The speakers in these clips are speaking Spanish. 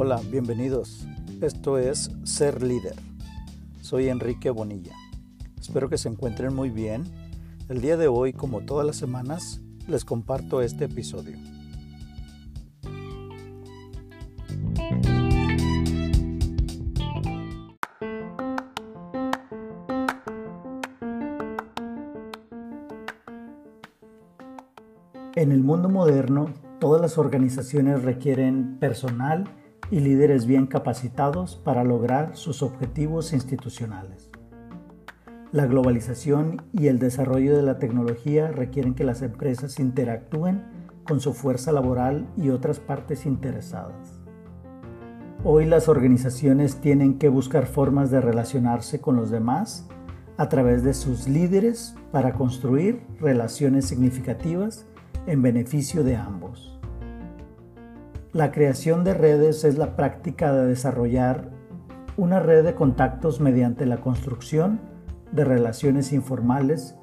Hola, bienvenidos. Esto es Ser Líder. Soy Enrique Bonilla. Espero que se encuentren muy bien. El día de hoy, como todas las semanas, les comparto este episodio. En el mundo moderno, todas las organizaciones requieren personal y líderes bien capacitados para lograr sus objetivos institucionales. La globalización y el desarrollo de la tecnología requieren que las empresas interactúen con su fuerza laboral y otras partes interesadas. Hoy las organizaciones tienen que buscar formas de relacionarse con los demás a través de sus líderes para construir relaciones significativas en beneficio de ambos. La creación de redes es la práctica de desarrollar una red de contactos mediante la construcción de relaciones informales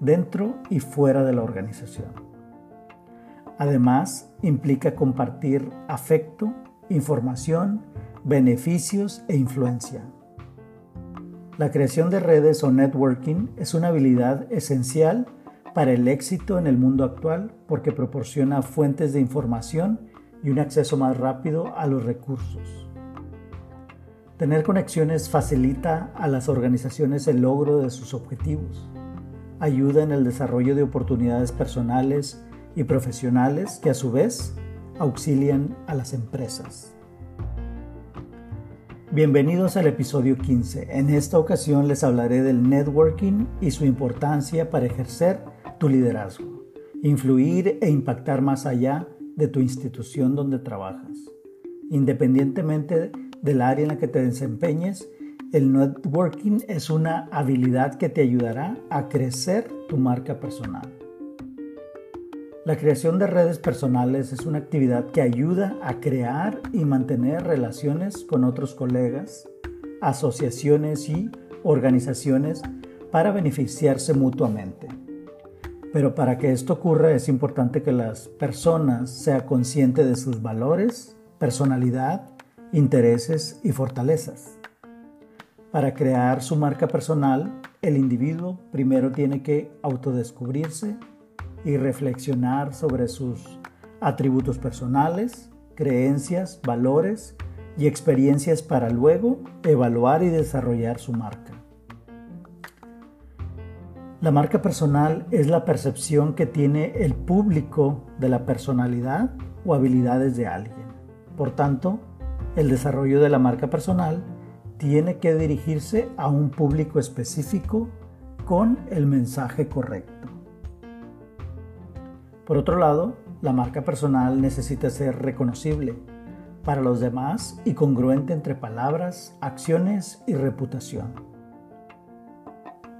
dentro y fuera de la organización. Además, implica compartir afecto, información, beneficios e influencia. La creación de redes o networking es una habilidad esencial para el éxito en el mundo actual porque proporciona fuentes de información y un acceso más rápido a los recursos. Tener conexiones facilita a las organizaciones el logro de sus objetivos, ayuda en el desarrollo de oportunidades personales y profesionales que a su vez auxilian a las empresas. Bienvenidos al episodio 15. En esta ocasión les hablaré del networking y su importancia para ejercer tu liderazgo, influir e impactar más allá de tu institución donde trabajas. Independientemente del área en la que te desempeñes, el networking es una habilidad que te ayudará a crecer tu marca personal. La creación de redes personales es una actividad que ayuda a crear y mantener relaciones con otros colegas, asociaciones y organizaciones para beneficiarse mutuamente. Pero para que esto ocurra es importante que las personas sean conscientes de sus valores, personalidad, intereses y fortalezas. Para crear su marca personal, el individuo primero tiene que autodescubrirse y reflexionar sobre sus atributos personales, creencias, valores y experiencias para luego evaluar y desarrollar su marca. La marca personal es la percepción que tiene el público de la personalidad o habilidades de alguien. Por tanto, el desarrollo de la marca personal tiene que dirigirse a un público específico con el mensaje correcto. Por otro lado, la marca personal necesita ser reconocible para los demás y congruente entre palabras, acciones y reputación.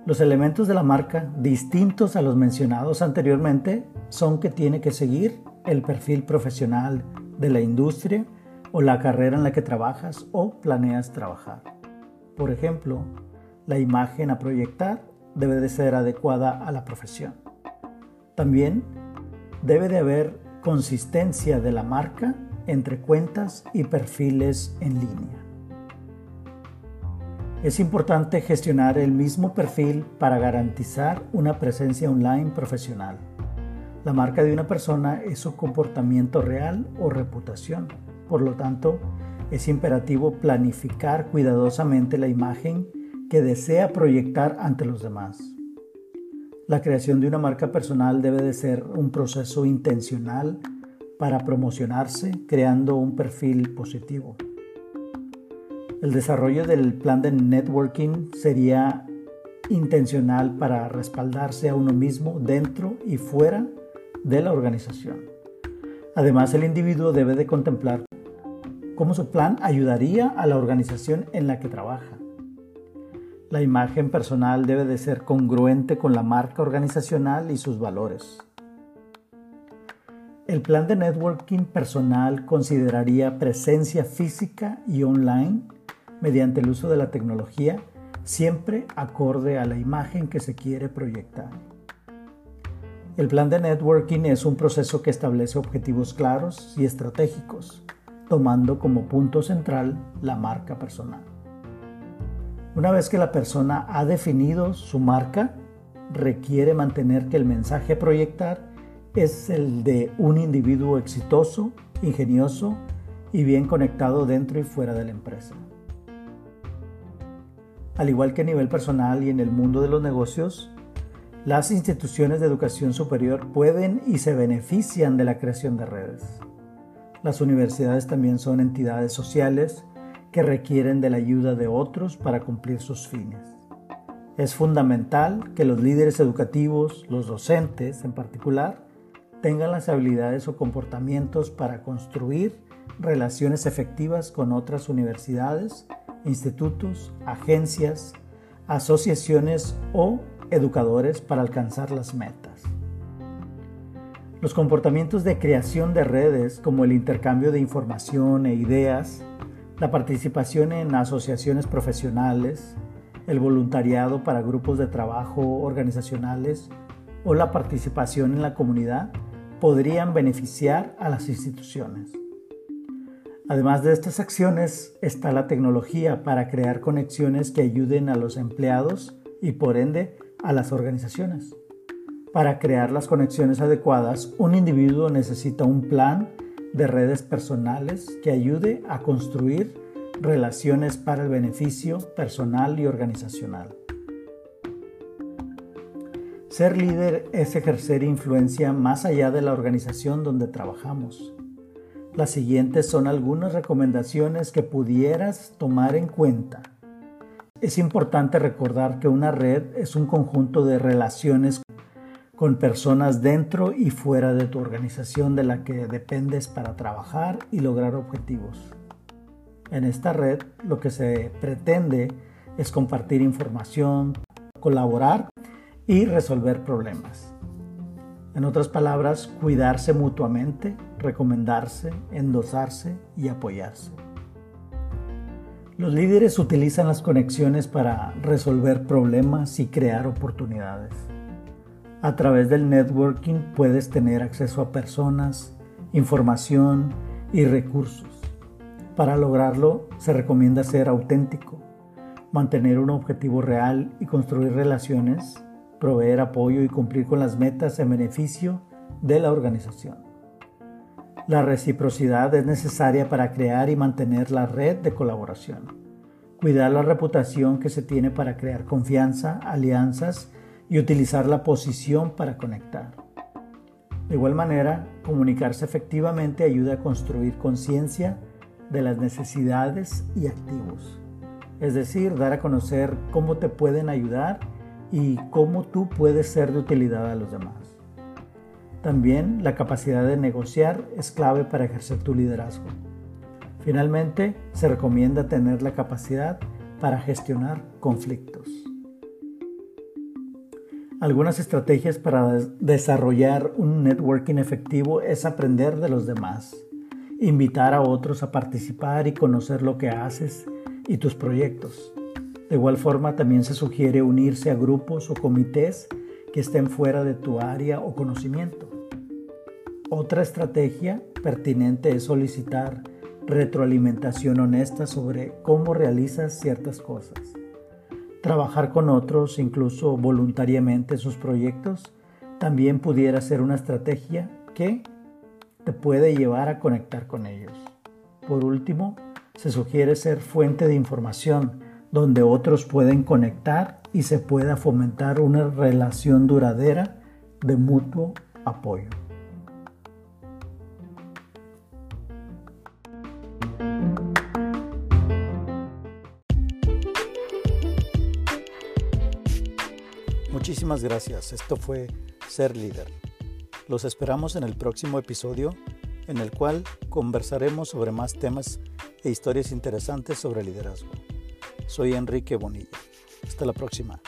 Los elementos de la marca, distintos a los mencionados anteriormente, son que tiene que seguir el perfil profesional de la industria o la carrera en la que trabajas o planeas trabajar. Por ejemplo, la imagen a proyectar debe de ser adecuada a la profesión. También debe de haber consistencia de la marca entre cuentas y perfiles en línea. Es importante gestionar el mismo perfil para garantizar una presencia online profesional. La marca de una persona es su comportamiento real o reputación. Por lo tanto, es imperativo planificar cuidadosamente la imagen que desea proyectar ante los demás. La creación de una marca personal debe de ser un proceso intencional para promocionarse creando un perfil positivo. El desarrollo del plan de networking sería intencional para respaldarse a uno mismo dentro y fuera de la organización. Además, el individuo debe de contemplar cómo su plan ayudaría a la organización en la que trabaja. La imagen personal debe de ser congruente con la marca organizacional y sus valores. El plan de networking personal consideraría presencia física y online mediante el uso de la tecnología, siempre acorde a la imagen que se quiere proyectar. El plan de networking es un proceso que establece objetivos claros y estratégicos, tomando como punto central la marca personal. Una vez que la persona ha definido su marca, requiere mantener que el mensaje a proyectar es el de un individuo exitoso, ingenioso y bien conectado dentro y fuera de la empresa. Al igual que a nivel personal y en el mundo de los negocios, las instituciones de educación superior pueden y se benefician de la creación de redes. Las universidades también son entidades sociales que requieren de la ayuda de otros para cumplir sus fines. Es fundamental que los líderes educativos, los docentes en particular, tengan las habilidades o comportamientos para construir relaciones efectivas con otras universidades, institutos, agencias, asociaciones o educadores para alcanzar las metas. Los comportamientos de creación de redes como el intercambio de información e ideas, la participación en asociaciones profesionales, el voluntariado para grupos de trabajo organizacionales o la participación en la comunidad podrían beneficiar a las instituciones. Además de estas acciones está la tecnología para crear conexiones que ayuden a los empleados y por ende a las organizaciones. Para crear las conexiones adecuadas, un individuo necesita un plan de redes personales que ayude a construir relaciones para el beneficio personal y organizacional. Ser líder es ejercer influencia más allá de la organización donde trabajamos. Las siguientes son algunas recomendaciones que pudieras tomar en cuenta. Es importante recordar que una red es un conjunto de relaciones con personas dentro y fuera de tu organización de la que dependes para trabajar y lograr objetivos. En esta red lo que se pretende es compartir información, colaborar y resolver problemas. En otras palabras, cuidarse mutuamente, recomendarse, endosarse y apoyarse. Los líderes utilizan las conexiones para resolver problemas y crear oportunidades. A través del networking puedes tener acceso a personas, información y recursos. Para lograrlo se recomienda ser auténtico, mantener un objetivo real y construir relaciones proveer apoyo y cumplir con las metas en beneficio de la organización. La reciprocidad es necesaria para crear y mantener la red de colaboración. Cuidar la reputación que se tiene para crear confianza, alianzas y utilizar la posición para conectar. De igual manera, comunicarse efectivamente ayuda a construir conciencia de las necesidades y activos. Es decir, dar a conocer cómo te pueden ayudar y cómo tú puedes ser de utilidad a los demás. También la capacidad de negociar es clave para ejercer tu liderazgo. Finalmente, se recomienda tener la capacidad para gestionar conflictos. Algunas estrategias para desarrollar un networking efectivo es aprender de los demás, invitar a otros a participar y conocer lo que haces y tus proyectos de igual forma, también se sugiere unirse a grupos o comités que estén fuera de tu área o conocimiento. Otra estrategia pertinente es solicitar retroalimentación honesta sobre cómo realizas ciertas cosas. Trabajar con otros, incluso voluntariamente, sus proyectos, también pudiera ser una estrategia que te puede llevar a conectar con ellos. Por último, se sugiere ser fuente de información donde otros pueden conectar y se pueda fomentar una relación duradera de mutuo apoyo. Muchísimas gracias. Esto fue Ser Líder. Los esperamos en el próximo episodio en el cual conversaremos sobre más temas e historias interesantes sobre liderazgo. Soy Enrique Bonilla. Hasta la próxima.